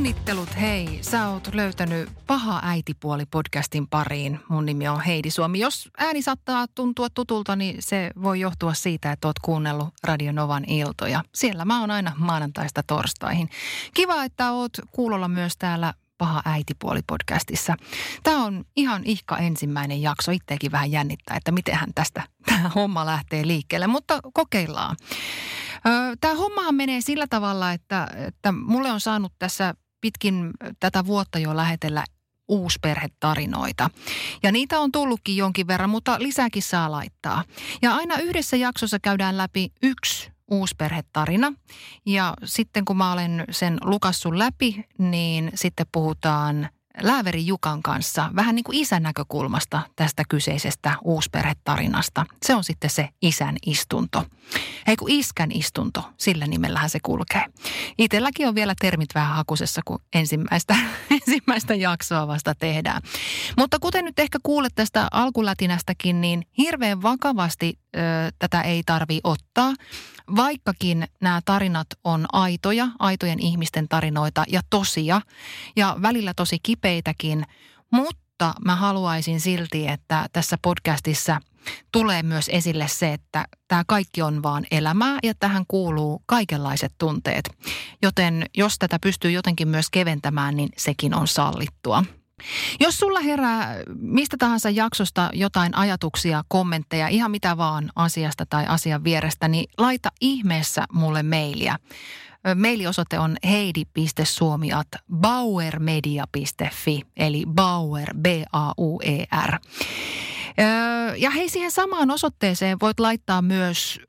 Onnittelut hei, sä oot löytänyt Paha äitipuoli podcastin pariin. Mun nimi on Heidi Suomi. Jos ääni saattaa tuntua tutulta, niin se voi johtua siitä, että oot kuunnellut Radio Novan iltoja. Siellä mä oon aina maanantaista torstaihin. Kiva, että oot kuulolla myös täällä Paha äitipuoli podcastissa. Tämä on ihan ihka ensimmäinen jakso. Itteekin vähän jännittää, että mitenhän tästä tämä homma lähtee liikkeelle, mutta kokeillaan. Tämä hommahan menee sillä tavalla, että, että mulle on saanut tässä pitkin tätä vuotta jo lähetellä uusperhetarinoita. Ja niitä on tullutkin jonkin verran, mutta lisääkin saa laittaa. Ja aina yhdessä jaksossa käydään läpi yksi uusperhetarina. Ja sitten kun mä olen sen lukassun läpi, niin sitten puhutaan Lääveri Jukan kanssa vähän niin kuin isän näkökulmasta tästä kyseisestä uusperhetarinasta. Se on sitten se isän istunto. Ei kun iskän istunto, sillä nimellähän se kulkee. Itelläkin on vielä termit vähän hakusessa, kun ensimmäistä, ensimmäistä jaksoa vasta tehdään. Mutta kuten nyt ehkä kuulet tästä alkulätinästäkin, niin hirveän vakavasti ö, tätä ei tarvi ottaa, vaikkakin nämä tarinat on aitoja, aitojen ihmisten tarinoita ja tosia ja välillä tosi kipeitäkin, mutta mä haluaisin silti, että tässä podcastissa tulee myös esille se, että tämä kaikki on vaan elämää ja tähän kuuluu kaikenlaiset tunteet. Joten jos tätä pystyy jotenkin myös keventämään, niin sekin on sallittua. Jos sulla herää mistä tahansa jaksosta jotain ajatuksia, kommentteja, ihan mitä vaan asiasta tai asian vierestä, niin laita ihmeessä mulle mailia. Mailiosoite on heidi.suomiat bauermedia.fi, eli Bauer, B-A-U-E-R. Ja hei, siihen samaan osoitteeseen voit laittaa myös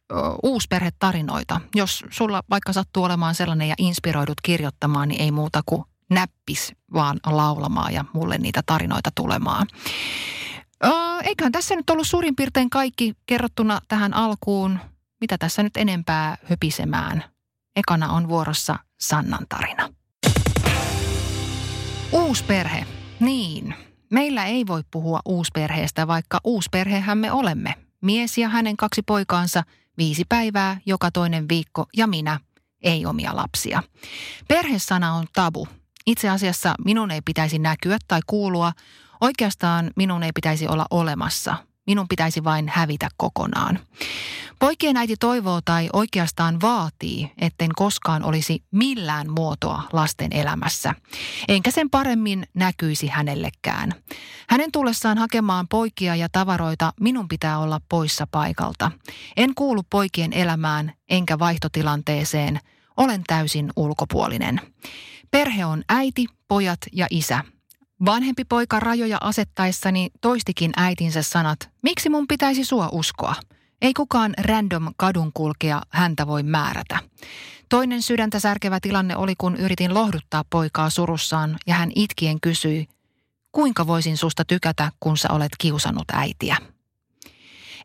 uusperhetarinoita. Jos sulla vaikka sattuu olemaan sellainen ja inspiroidut kirjoittamaan, niin ei muuta kuin näppis vaan laulamaan ja mulle niitä tarinoita tulemaan. Eiköhän tässä nyt ollut suurin piirtein kaikki kerrottuna tähän alkuun. Mitä tässä nyt enempää höpisemään? Ekana on vuorossa Sannan tarina. Uusperhe. Niin, meillä ei voi puhua uusperheestä, vaikka uusperhehän me olemme. Mies ja hänen kaksi poikaansa, viisi päivää, joka toinen viikko ja minä, ei omia lapsia. Perhesana on tabu, itse asiassa minun ei pitäisi näkyä tai kuulua. Oikeastaan minun ei pitäisi olla olemassa. Minun pitäisi vain hävitä kokonaan. Poikien äiti toivoo tai oikeastaan vaatii, etten koskaan olisi millään muotoa lasten elämässä. Enkä sen paremmin näkyisi hänellekään. Hänen tullessaan hakemaan poikia ja tavaroita minun pitää olla poissa paikalta. En kuulu poikien elämään enkä vaihtotilanteeseen. Olen täysin ulkopuolinen. Perhe on äiti, pojat ja isä. Vanhempi poika rajoja asettaessani toistikin äitinsä sanat, miksi mun pitäisi sua uskoa? Ei kukaan random kadunkulkija häntä voi määrätä. Toinen sydäntä särkevä tilanne oli, kun yritin lohduttaa poikaa surussaan ja hän itkien kysyi, kuinka voisin susta tykätä, kun sä olet kiusannut äitiä.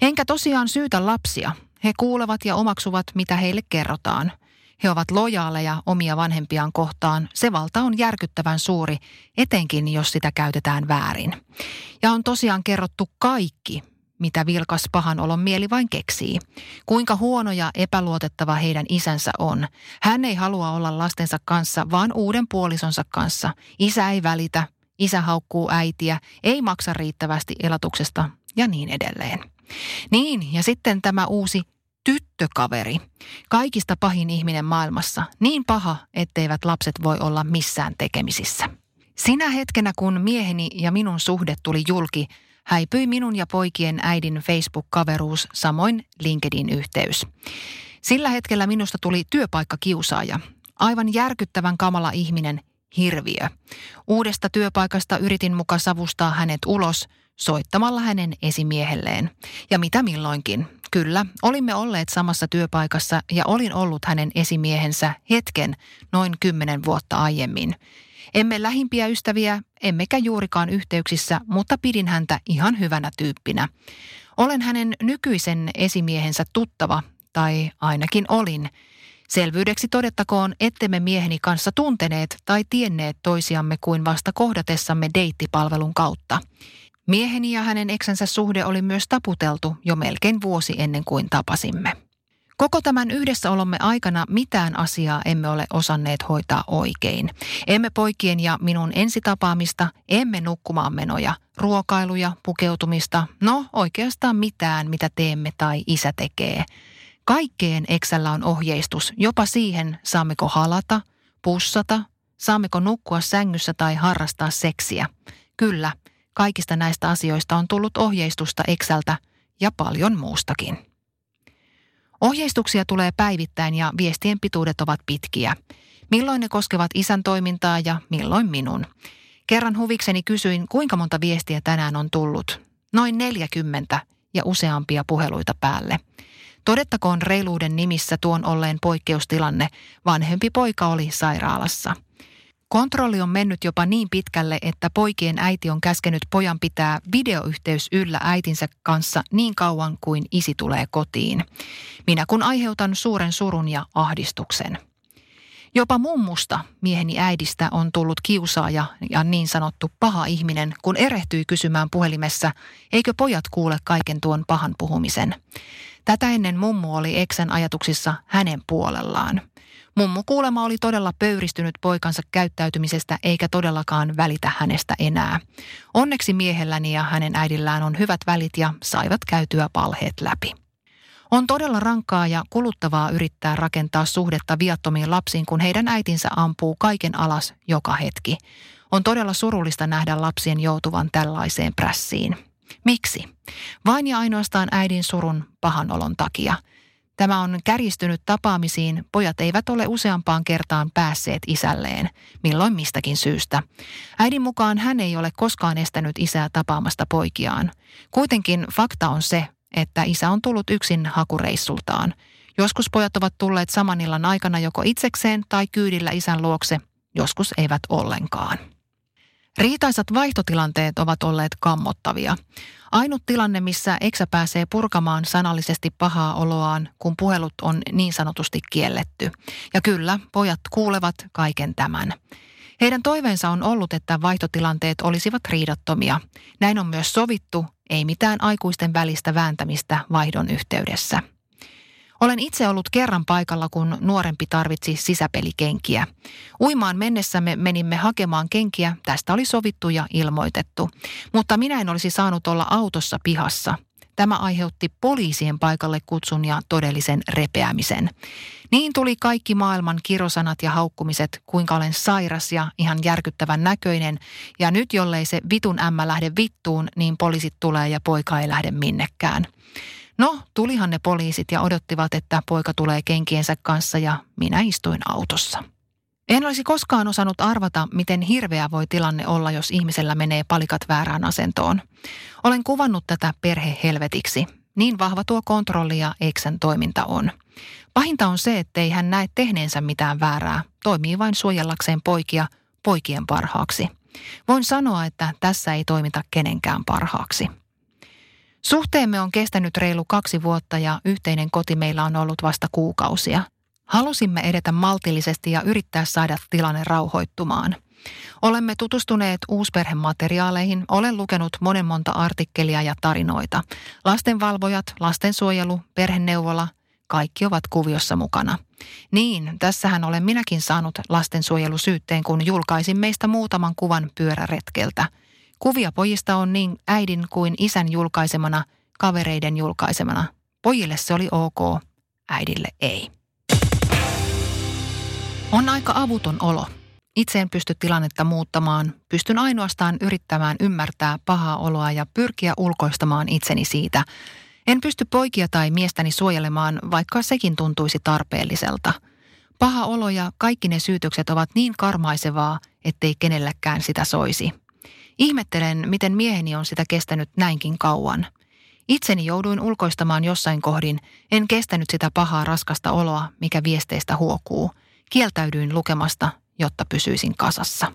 Enkä tosiaan syytä lapsia. He kuulevat ja omaksuvat, mitä heille kerrotaan – he ovat lojaaleja omia vanhempiaan kohtaan. Se valta on järkyttävän suuri, etenkin jos sitä käytetään väärin. Ja on tosiaan kerrottu kaikki, mitä vilkas pahan olon mieli vain keksii. Kuinka huono ja epäluotettava heidän isänsä on. Hän ei halua olla lastensa kanssa, vaan uuden puolisonsa kanssa. Isä ei välitä, isä haukkuu äitiä, ei maksa riittävästi elatuksesta ja niin edelleen. Niin, ja sitten tämä uusi tyttökaveri. Kaikista pahin ihminen maailmassa. Niin paha, etteivät lapset voi olla missään tekemisissä. Sinä hetkenä, kun mieheni ja minun suhde tuli julki, häipyi minun ja poikien äidin Facebook-kaveruus, samoin LinkedIn-yhteys. Sillä hetkellä minusta tuli työpaikkakiusaaja. Aivan järkyttävän kamala ihminen, hirviö. Uudesta työpaikasta yritin muka savustaa hänet ulos soittamalla hänen esimiehelleen. Ja mitä milloinkin. Kyllä, olimme olleet samassa työpaikassa ja olin ollut hänen esimiehensä hetken noin kymmenen vuotta aiemmin. Emme lähimpiä ystäviä, emmekä juurikaan yhteyksissä, mutta pidin häntä ihan hyvänä tyyppinä. Olen hänen nykyisen esimiehensä tuttava, tai ainakin olin. Selvyydeksi todettakoon, ettemme mieheni kanssa tunteneet tai tienneet toisiamme kuin vasta kohdatessamme deittipalvelun kautta. Mieheni ja hänen eksänsä suhde oli myös taputeltu jo melkein vuosi ennen kuin tapasimme. Koko tämän yhdessäolomme aikana mitään asiaa emme ole osanneet hoitaa oikein. Emme poikien ja minun ensitapaamista, emme nukkumaan menoja, ruokailuja, pukeutumista, no oikeastaan mitään, mitä teemme tai isä tekee. Kaikkeen Exällä on ohjeistus, jopa siihen saammeko halata, pussata, saammeko nukkua sängyssä tai harrastaa seksiä. Kyllä, kaikista näistä asioista on tullut ohjeistusta Exältä ja paljon muustakin. Ohjeistuksia tulee päivittäin ja viestien pituudet ovat pitkiä. Milloin ne koskevat isän toimintaa ja milloin minun. Kerran huvikseni kysyin, kuinka monta viestiä tänään on tullut. Noin 40 ja useampia puheluita päälle. Todettakoon reiluuden nimissä tuon olleen poikkeustilanne. Vanhempi poika oli sairaalassa. Kontrolli on mennyt jopa niin pitkälle, että poikien äiti on käskenyt pojan pitää videoyhteys yllä äitinsä kanssa niin kauan kuin isi tulee kotiin. Minä kun aiheutan suuren surun ja ahdistuksen. Jopa mummusta, mieheni äidistä, on tullut kiusaaja ja niin sanottu paha ihminen, kun erehtyi kysymään puhelimessa, eikö pojat kuule kaiken tuon pahan puhumisen. Tätä ennen mummu oli Eksän ajatuksissa hänen puolellaan. Mummu kuulema oli todella pöyristynyt poikansa käyttäytymisestä eikä todellakaan välitä hänestä enää. Onneksi miehelläni ja hänen äidillään on hyvät välit ja saivat käytyä palheet läpi. On todella rankkaa ja kuluttavaa yrittää rakentaa suhdetta viattomiin lapsiin, kun heidän äitinsä ampuu kaiken alas joka hetki. On todella surullista nähdä lapsien joutuvan tällaiseen prässiin. Miksi? Vain ja ainoastaan äidin surun pahan olon takia – Tämä on kärjistynyt tapaamisiin. Pojat eivät ole useampaan kertaan päässeet isälleen, milloin mistäkin syystä. Äidin mukaan hän ei ole koskaan estänyt isää tapaamasta poikiaan. Kuitenkin fakta on se, että isä on tullut yksin hakureissultaan. Joskus pojat ovat tulleet saman illan aikana joko itsekseen tai kyydillä isän luokse, joskus eivät ollenkaan. Riitaisat vaihtotilanteet ovat olleet kammottavia. Ainut tilanne, missä eksä pääsee purkamaan sanallisesti pahaa oloaan, kun puhelut on niin sanotusti kielletty. Ja kyllä, pojat kuulevat kaiken tämän. Heidän toiveensa on ollut, että vaihtotilanteet olisivat riidattomia. Näin on myös sovittu, ei mitään aikuisten välistä vääntämistä vaihdon yhteydessä. Olen itse ollut kerran paikalla, kun nuorempi tarvitsi sisäpelikenkiä. Uimaan mennessämme menimme hakemaan kenkiä, tästä oli sovittu ja ilmoitettu. Mutta minä en olisi saanut olla autossa pihassa. Tämä aiheutti poliisien paikalle kutsun ja todellisen repeämisen. Niin tuli kaikki maailman kirosanat ja haukkumiset, kuinka olen sairas ja ihan järkyttävän näköinen. Ja nyt jollei se vitun ämmä lähde vittuun, niin poliisit tulee ja poika ei lähde minnekään. No, tulihan ne poliisit ja odottivat, että poika tulee kenkiensä kanssa ja minä istuin autossa. En olisi koskaan osannut arvata, miten hirveä voi tilanne olla, jos ihmisellä menee palikat väärään asentoon. Olen kuvannut tätä perhehelvetiksi. Niin vahva tuo kontrolli ja Eksän toiminta on. Pahinta on se, ettei hän näe tehneensä mitään väärää. Toimii vain suojellakseen poikia poikien parhaaksi. Voin sanoa, että tässä ei toimita kenenkään parhaaksi. Suhteemme on kestänyt reilu kaksi vuotta ja yhteinen koti meillä on ollut vasta kuukausia. Halusimme edetä maltillisesti ja yrittää saada tilanne rauhoittumaan. Olemme tutustuneet uusperhemateriaaleihin, olen lukenut monen monta artikkelia ja tarinoita. Lastenvalvojat, lastensuojelu, perheneuvola, kaikki ovat kuviossa mukana. Niin, tässähän olen minäkin saanut lastensuojelusyytteen, kun julkaisin meistä muutaman kuvan pyöräretkeltä – Kuvia pojista on niin äidin kuin isän julkaisemana, kavereiden julkaisemana. Pojille se oli ok, äidille ei. On aika avuton olo. Itse en pysty tilannetta muuttamaan. Pystyn ainoastaan yrittämään ymmärtää pahaa oloa ja pyrkiä ulkoistamaan itseni siitä. En pysty poikia tai miestäni suojelemaan, vaikka sekin tuntuisi tarpeelliselta. Paha olo ja kaikki ne syytökset ovat niin karmaisevaa, ettei kenellekään sitä soisi. Ihmettelen, miten mieheni on sitä kestänyt näinkin kauan. Itseni jouduin ulkoistamaan jossain kohdin, en kestänyt sitä pahaa raskasta oloa, mikä viesteistä huokuu. Kieltäydyin lukemasta, jotta pysyisin kasassa.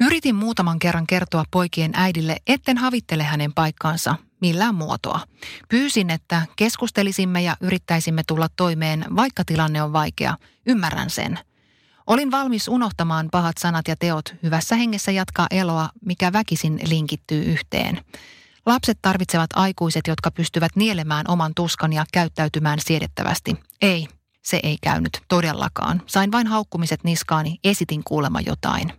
Yritin muutaman kerran kertoa poikien äidille, etten havittele hänen paikkaansa millään muotoa. Pyysin, että keskustelisimme ja yrittäisimme tulla toimeen, vaikka tilanne on vaikea. Ymmärrän sen. Olin valmis unohtamaan pahat sanat ja teot, hyvässä hengessä jatkaa eloa, mikä väkisin linkittyy yhteen. Lapset tarvitsevat aikuiset, jotka pystyvät nielemään oman tuskan ja käyttäytymään siedettävästi. Ei, se ei käynyt todellakaan. Sain vain haukkumiset niskaani, esitin kuulema jotain.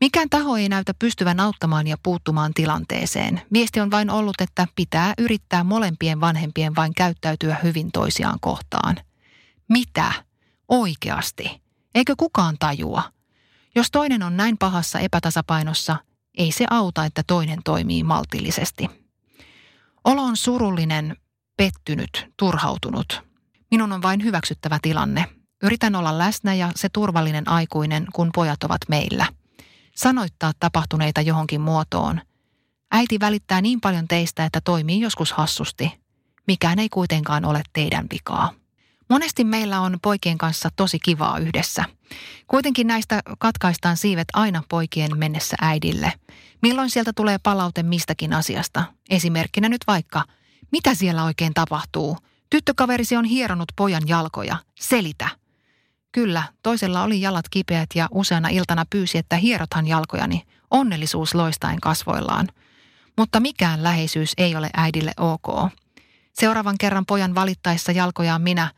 Mikään taho ei näytä pystyvän auttamaan ja puuttumaan tilanteeseen. Viesti on vain ollut, että pitää yrittää molempien vanhempien vain käyttäytyä hyvin toisiaan kohtaan. Mitä? Oikeasti? Eikö kukaan tajua? Jos toinen on näin pahassa epätasapainossa, ei se auta, että toinen toimii maltillisesti. Olo on surullinen, pettynyt, turhautunut. Minun on vain hyväksyttävä tilanne. Yritän olla läsnä ja se turvallinen aikuinen, kun pojat ovat meillä – sanoittaa tapahtuneita johonkin muotoon. Äiti välittää niin paljon teistä, että toimii joskus hassusti. Mikään ei kuitenkaan ole teidän vikaa. Monesti meillä on poikien kanssa tosi kivaa yhdessä. Kuitenkin näistä katkaistaan siivet aina poikien mennessä äidille. Milloin sieltä tulee palaute mistäkin asiasta? Esimerkkinä nyt vaikka, mitä siellä oikein tapahtuu? Tyttökaverisi on hieronut pojan jalkoja. Selitä. Kyllä, toisella oli jalat kipeät ja useana iltana pyysi, että hierothan jalkojani, onnellisuus loistaen kasvoillaan. Mutta mikään läheisyys ei ole äidille ok. Seuraavan kerran pojan valittaessa jalkojaan minä,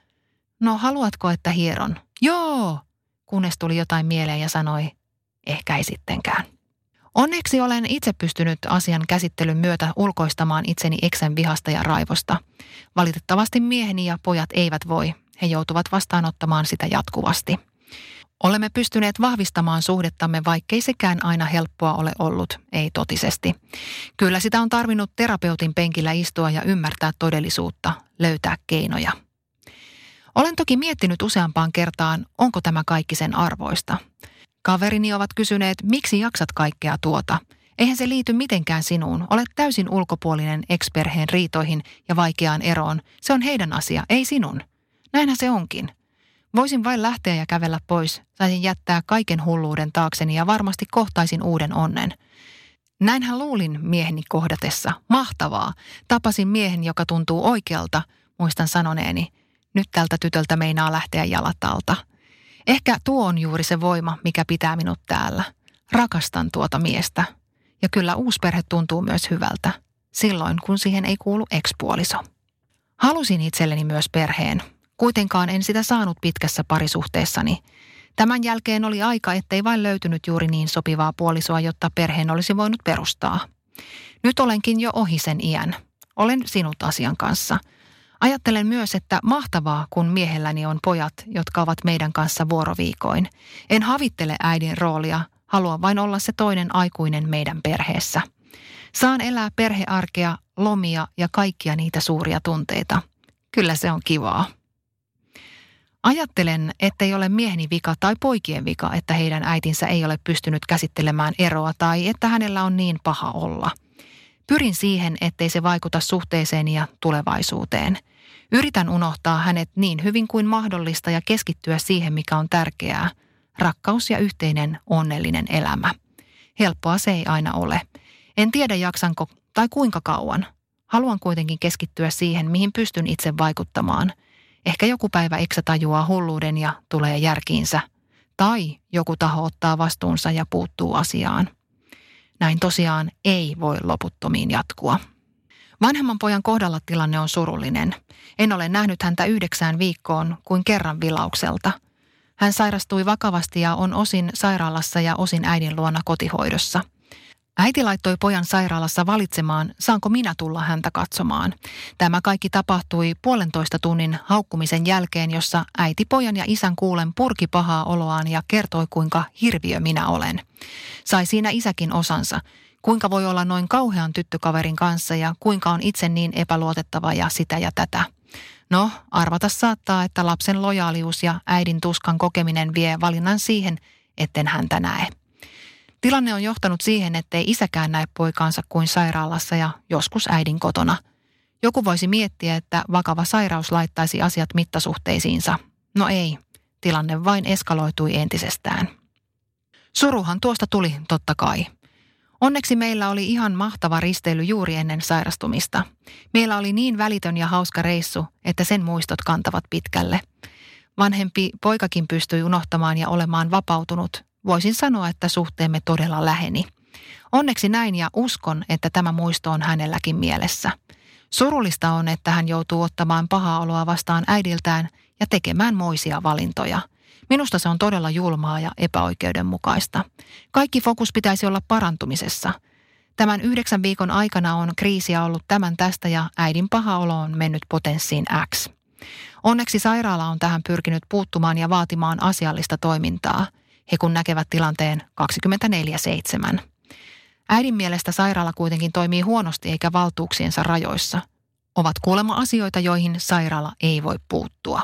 no haluatko, että hieron? Joo! Kunnes tuli jotain mieleen ja sanoi, ehkä ei sittenkään. Onneksi olen itse pystynyt asian käsittelyn myötä ulkoistamaan itseni eksän vihasta ja raivosta. Valitettavasti mieheni ja pojat eivät voi, he joutuvat vastaanottamaan sitä jatkuvasti. Olemme pystyneet vahvistamaan suhdettamme, vaikkei sekään aina helppoa ole ollut, ei totisesti. Kyllä sitä on tarvinnut terapeutin penkillä istua ja ymmärtää todellisuutta, löytää keinoja. Olen toki miettinyt useampaan kertaan, onko tämä kaikki sen arvoista. Kaverini ovat kysyneet, miksi jaksat kaikkea tuota. Eihän se liity mitenkään sinuun. Olet täysin ulkopuolinen eksperheen riitoihin ja vaikeaan eroon. Se on heidän asia, ei sinun. Näinhän se onkin. Voisin vain lähteä ja kävellä pois, saisin jättää kaiken hulluuden taakseni ja varmasti kohtaisin uuden onnen. Näinhän luulin mieheni kohdatessa. Mahtavaa. Tapasin miehen, joka tuntuu oikealta, muistan sanoneeni. Nyt tältä tytöltä meinaa lähteä jalat alta. Ehkä tuo on juuri se voima, mikä pitää minut täällä. Rakastan tuota miestä. Ja kyllä uusperhe tuntuu myös hyvältä. Silloin, kun siihen ei kuulu ekspuoliso. Halusin itselleni myös perheen, Kuitenkaan en sitä saanut pitkässä parisuhteessani. Tämän jälkeen oli aika, ettei vain löytynyt juuri niin sopivaa puolisoa, jotta perheen olisi voinut perustaa. Nyt olenkin jo ohi sen iän. Olen sinut asian kanssa. Ajattelen myös, että mahtavaa, kun miehelläni on pojat, jotka ovat meidän kanssa vuoroviikoin. En havittele äidin roolia, haluan vain olla se toinen aikuinen meidän perheessä. Saan elää perhearkea, lomia ja kaikkia niitä suuria tunteita. Kyllä se on kivaa. Ajattelen, ettei ole mieheni vika tai poikien vika, että heidän äitinsä ei ole pystynyt käsittelemään eroa tai että hänellä on niin paha olla. Pyrin siihen, ettei se vaikuta suhteeseeni ja tulevaisuuteen. Yritän unohtaa hänet niin hyvin kuin mahdollista ja keskittyä siihen, mikä on tärkeää. Rakkaus ja yhteinen onnellinen elämä. Helppoa se ei aina ole. En tiedä jaksanko tai kuinka kauan. Haluan kuitenkin keskittyä siihen, mihin pystyn itse vaikuttamaan – Ehkä joku päivä Eksä tajuaa hulluuden ja tulee järkiinsä. Tai joku taho ottaa vastuunsa ja puuttuu asiaan. Näin tosiaan ei voi loputtomiin jatkua. Vanhemman pojan kohdalla tilanne on surullinen. En ole nähnyt häntä yhdeksään viikkoon kuin kerran vilaukselta. Hän sairastui vakavasti ja on osin sairaalassa ja osin äidin luona kotihoidossa – Äiti laittoi pojan sairaalassa valitsemaan, saanko minä tulla häntä katsomaan. Tämä kaikki tapahtui puolentoista tunnin haukkumisen jälkeen, jossa äiti pojan ja isän kuulen purki pahaa oloaan ja kertoi, kuinka hirviö minä olen. Sai siinä isäkin osansa. Kuinka voi olla noin kauhean tyttökaverin kanssa ja kuinka on itse niin epäluotettava ja sitä ja tätä. No, arvata saattaa, että lapsen lojaalius ja äidin tuskan kokeminen vie valinnan siihen, etten häntä näe. Tilanne on johtanut siihen, ettei isäkään näe poikaansa kuin sairaalassa ja joskus äidin kotona. Joku voisi miettiä, että vakava sairaus laittaisi asiat mittasuhteisiinsa. No ei, tilanne vain eskaloitui entisestään. Suruhan tuosta tuli totta kai. Onneksi meillä oli ihan mahtava risteily juuri ennen sairastumista. Meillä oli niin välitön ja hauska reissu, että sen muistot kantavat pitkälle. Vanhempi poikakin pystyi unohtamaan ja olemaan vapautunut. Voisin sanoa, että suhteemme todella läheni. Onneksi näin ja uskon, että tämä muisto on hänelläkin mielessä. Surullista on, että hän joutuu ottamaan pahaa oloa vastaan äidiltään ja tekemään moisia valintoja – Minusta se on todella julmaa ja epäoikeudenmukaista. Kaikki fokus pitäisi olla parantumisessa. Tämän yhdeksän viikon aikana on kriisiä ollut tämän tästä ja äidin paha olo on mennyt potenssiin X. Onneksi sairaala on tähän pyrkinyt puuttumaan ja vaatimaan asiallista toimintaa. He kun näkevät tilanteen 24-7. Äidin mielestä sairaala kuitenkin toimii huonosti eikä valtuuksiensa rajoissa. Ovat kuulemma asioita, joihin sairaala ei voi puuttua.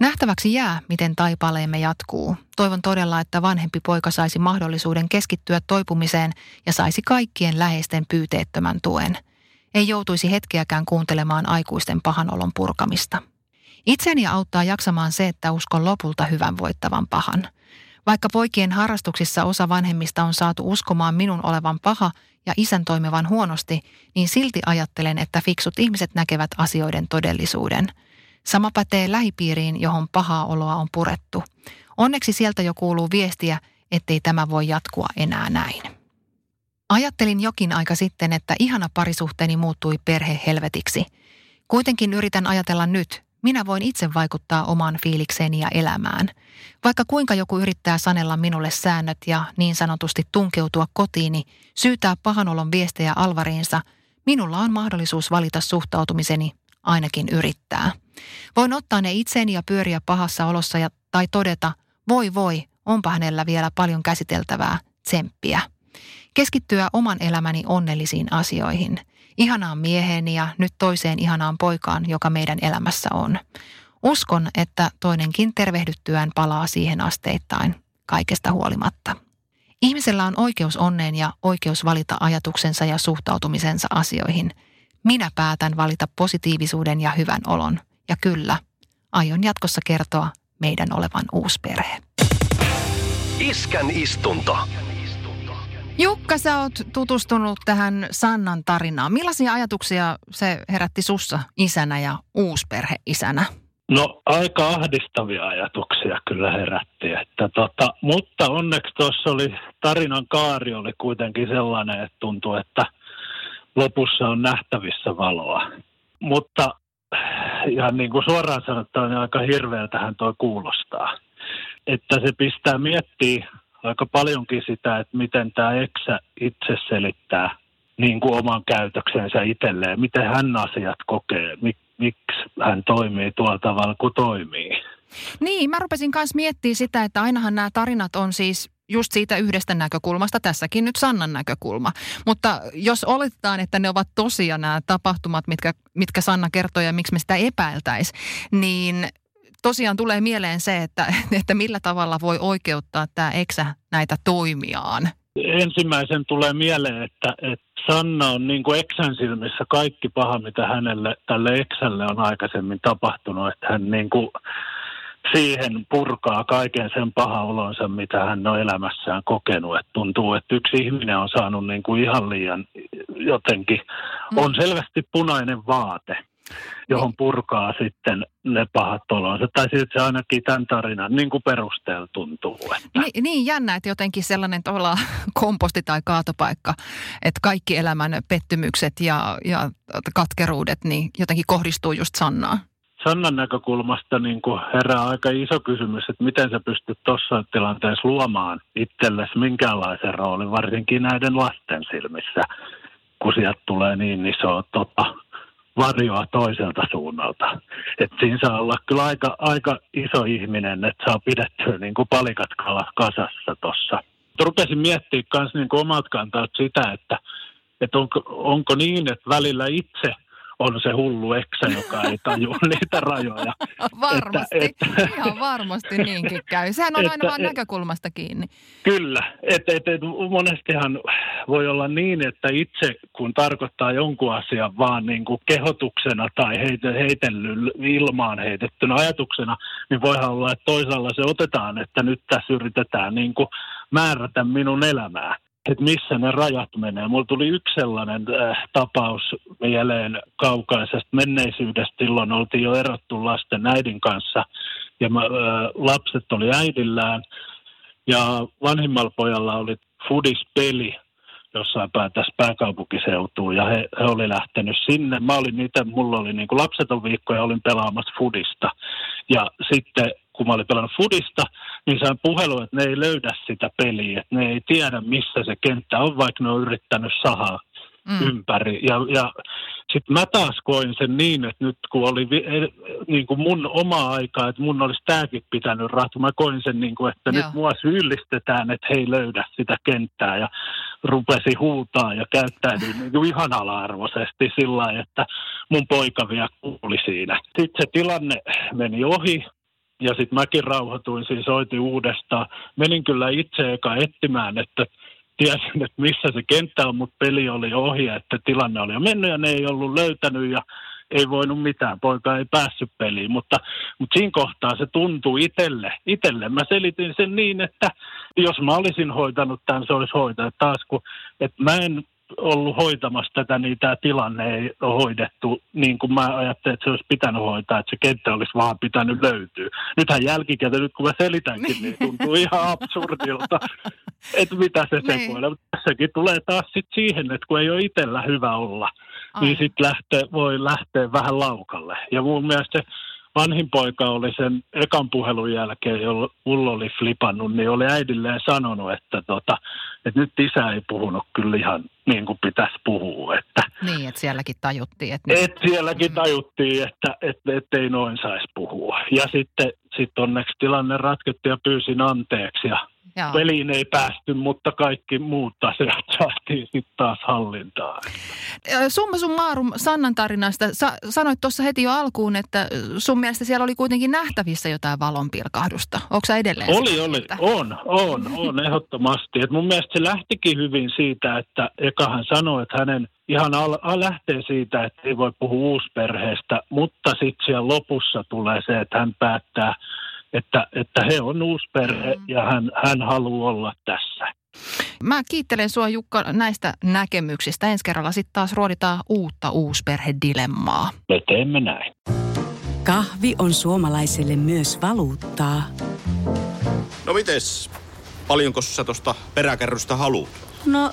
Nähtäväksi jää, miten taipaleemme jatkuu. Toivon todella, että vanhempi poika saisi mahdollisuuden keskittyä toipumiseen ja saisi kaikkien läheisten pyyteettömän tuen. Ei joutuisi hetkeäkään kuuntelemaan aikuisten pahanolon purkamista. Itseni auttaa jaksamaan se, että uskon lopulta hyvän voittavan pahan. Vaikka poikien harrastuksissa osa vanhemmista on saatu uskomaan minun olevan paha ja isän toimivan huonosti, niin silti ajattelen, että fiksut ihmiset näkevät asioiden todellisuuden – Sama pätee lähipiiriin, johon pahaa oloa on purettu. Onneksi sieltä jo kuuluu viestiä, ettei tämä voi jatkua enää näin. Ajattelin jokin aika sitten, että ihana parisuhteeni muuttui perhehelvetiksi. Kuitenkin yritän ajatella nyt, minä voin itse vaikuttaa omaan fiilikseeni ja elämään. Vaikka kuinka joku yrittää sanella minulle säännöt ja niin sanotusti tunkeutua kotiini, syytää pahanolon viestejä alvariinsa, minulla on mahdollisuus valita suhtautumiseni, ainakin yrittää. Voin ottaa ne itseeni ja pyöriä pahassa olossa ja, tai todeta, voi voi, onpa hänellä vielä paljon käsiteltävää, tsemppiä. Keskittyä oman elämäni onnellisiin asioihin. Ihanaan mieheeni ja nyt toiseen ihanaan poikaan, joka meidän elämässä on. Uskon, että toinenkin tervehdyttyään palaa siihen asteittain, kaikesta huolimatta. Ihmisellä on oikeus onneen ja oikeus valita ajatuksensa ja suhtautumisensa asioihin. Minä päätän valita positiivisuuden ja hyvän olon. Ja kyllä, aion jatkossa kertoa meidän olevan uusperhe. Iskän istunto. Jukka, sä oot tutustunut tähän Sannan tarinaan. Millaisia ajatuksia se herätti sussa isänä ja uusperheisänä? No aika ahdistavia ajatuksia kyllä herätti, että tota, mutta onneksi tuossa oli, tarinan kaari oli kuitenkin sellainen, että tuntui, että lopussa on nähtävissä valoa. Mutta ihan niin kuin suoraan sanottuna niin aika hirveältähän toi kuulostaa. Että se pistää miettiä aika paljonkin sitä, että miten tämä eksä itse selittää niin kuin oman käytöksensä itselleen, miten hän asiat kokee, mik, miksi hän toimii tuolla tavalla kuin toimii. Niin, mä rupesin kanssa miettimään sitä, että ainahan nämä tarinat on siis just siitä yhdestä näkökulmasta, tässäkin nyt Sannan näkökulma. Mutta jos oletetaan, että ne ovat tosia nämä tapahtumat, mitkä, mitkä Sanna kertoi ja miksi me sitä epäiltäisi, niin tosiaan tulee mieleen se, että, että millä tavalla voi oikeuttaa tämä eksä näitä toimiaan. Ensimmäisen tulee mieleen, että, että Sanna on niin kuin eksän silmissä kaikki paha, mitä hänelle, tälle eksälle on aikaisemmin tapahtunut. Että hän niin kuin siihen purkaa kaiken sen paha olonsa, mitä hän on elämässään kokenut. Et tuntuu, että yksi ihminen on saanut niin kuin ihan liian jotenkin, mm. on selvästi punainen vaate, johon purkaa sitten ne pahat olonsa. Tai sitten se ainakin tämän tarinan niin kuin perusteella tuntuu. Että. Niin, niin jännä, että jotenkin sellainen tavallaan komposti tai kaatopaikka, että kaikki elämän pettymykset ja, ja katkeruudet niin jotenkin kohdistuu just Sannaan. Sannan näkökulmasta niin kuin herää aika iso kysymys, että miten sä pystyt tuossa tilanteessa luomaan itsellesi minkäänlaisen roolin, varsinkin näiden lasten silmissä, kun sieltä tulee niin iso tota, varjoa toiselta suunnalta. Et siinä saa olla kyllä aika, aika iso ihminen, että saa pidettyä niin kuin palikat kasassa tuossa. Rupesin miettimään myös niin omat kantaat sitä, että, että onko, onko niin, että välillä itse – on se hullu eksä, joka ei taju niitä rajoja. Varmasti, että, että, ihan varmasti niinkin käy. Sehän on että, aina vaan näkökulmasta kiinni. Kyllä, että et, et, monestihan voi olla niin, että itse kun tarkoittaa jonkun asian vaan niin kuin kehotuksena tai heite, heitelly, ilmaan heitettynä ajatuksena, niin voihan olla, että toisaalla se otetaan, että nyt tässä yritetään niin kuin määrätä minun elämää että missä ne rajat menee. Mulla tuli yksi sellainen äh, tapaus mieleen kaukaisesta menneisyydestä. Silloin oltiin jo erottu lasten äidin kanssa ja mä, äh, lapset oli äidillään ja vanhimmalla pojalla oli fudispeli jossain päin tässä pääkaupunkiseutuun ja he, he oli lähtenyt sinne. Mä olin niitä, mulla oli niin kuin lapseton viikko ja olin pelaamassa fudista. Ja sitten kun mä olin pelannut fudista, niin sain puhelu, että ne ei löydä sitä peliä, että ne ei tiedä, missä se kenttä on, vaikka ne on yrittänyt sahaa mm. ympäri. Ja, ja sitten mä taas koin sen niin, että nyt kun oli vi- niin kuin mun oma aika, että mun olisi tämäkin pitänyt ratkaista, mä koin sen niin kuin, että Joo. nyt mua syyllistetään, että he ei löydä sitä kenttää ja rupesi huutaa ja käyttäytyi niin kuin ihan ala-arvoisesti sillä että mun poika vielä kuuli siinä. Sitten se tilanne meni ohi, ja sitten mäkin rauhoituin, siis soitin uudestaan. Menin kyllä itse eka etsimään, että tiesin, että missä se kenttä on, mutta peli oli ohi, että tilanne oli jo mennyt ja ne ei ollut löytänyt ja ei voinut mitään, poika ei päässyt peliin, mutta, mutta siinä kohtaa se tuntui itselle. Itelle mä selitin sen niin, että jos mä olisin hoitanut tämän, se olisi hoitanut taas, kun, että mä en ollut hoitamassa tätä, niin tämä tilanne ei ole hoidettu niin kuin mä ajattelin, että se olisi pitänyt hoitaa, että se kenttä olisi vaan pitänyt löytyä. Nythän jälkikäteen, nyt kun mä selitänkin, niin tuntuu ihan absurdilta, että mitä se niin. sekoilee. Mutta tässäkin tulee taas sit siihen, että kun ei ole itsellä hyvä olla, Ai. niin sitten voi lähteä vähän laukalle. Ja mun mielestä se vanhin poika oli sen ekan puhelun jälkeen, jolla mulla oli flipannut, niin oli äidilleen sanonut, että, tota, että nyt isä ei puhunut kyllä ihan niin kuin pitäisi puhua. Että, niin, että sielläkin tajuttiin. Että, et sielläkin mm. tajuttiin, että, että, että ei noin saisi puhua. Ja sitten sit onneksi tilanne ratkettiin ja pyysin anteeksi ja Joo. Peliin ei päästy, mutta kaikki muut asiat saatiin sitten taas hallintaan. Summa summarum Sannan tarinasta. Sa- sanoit tuossa heti jo alkuun, että sun mielestä siellä oli kuitenkin nähtävissä jotain valonpilkahdusta. Onko sä edelleen Oli, oli. On, on, on ehdottomasti. Et mun mielestä se lähtikin hyvin siitä, että eka hän sanoi, että hänen ihan al- al- lähtee siitä, että ei voi puhua uusperheestä, mutta sitten siellä lopussa tulee se, että hän päättää – että, että he on uusi perhe mm. ja hän, hän haluaa olla tässä. Mä kiittelen sua Jukka näistä näkemyksistä. Ensi kerralla sitten taas ruoditaan uutta uusperhedilemmaa. Me teemme näin. Kahvi on suomalaiselle myös valuuttaa. No mites? Paljonko sä tuosta peräkärrystä haluat? No,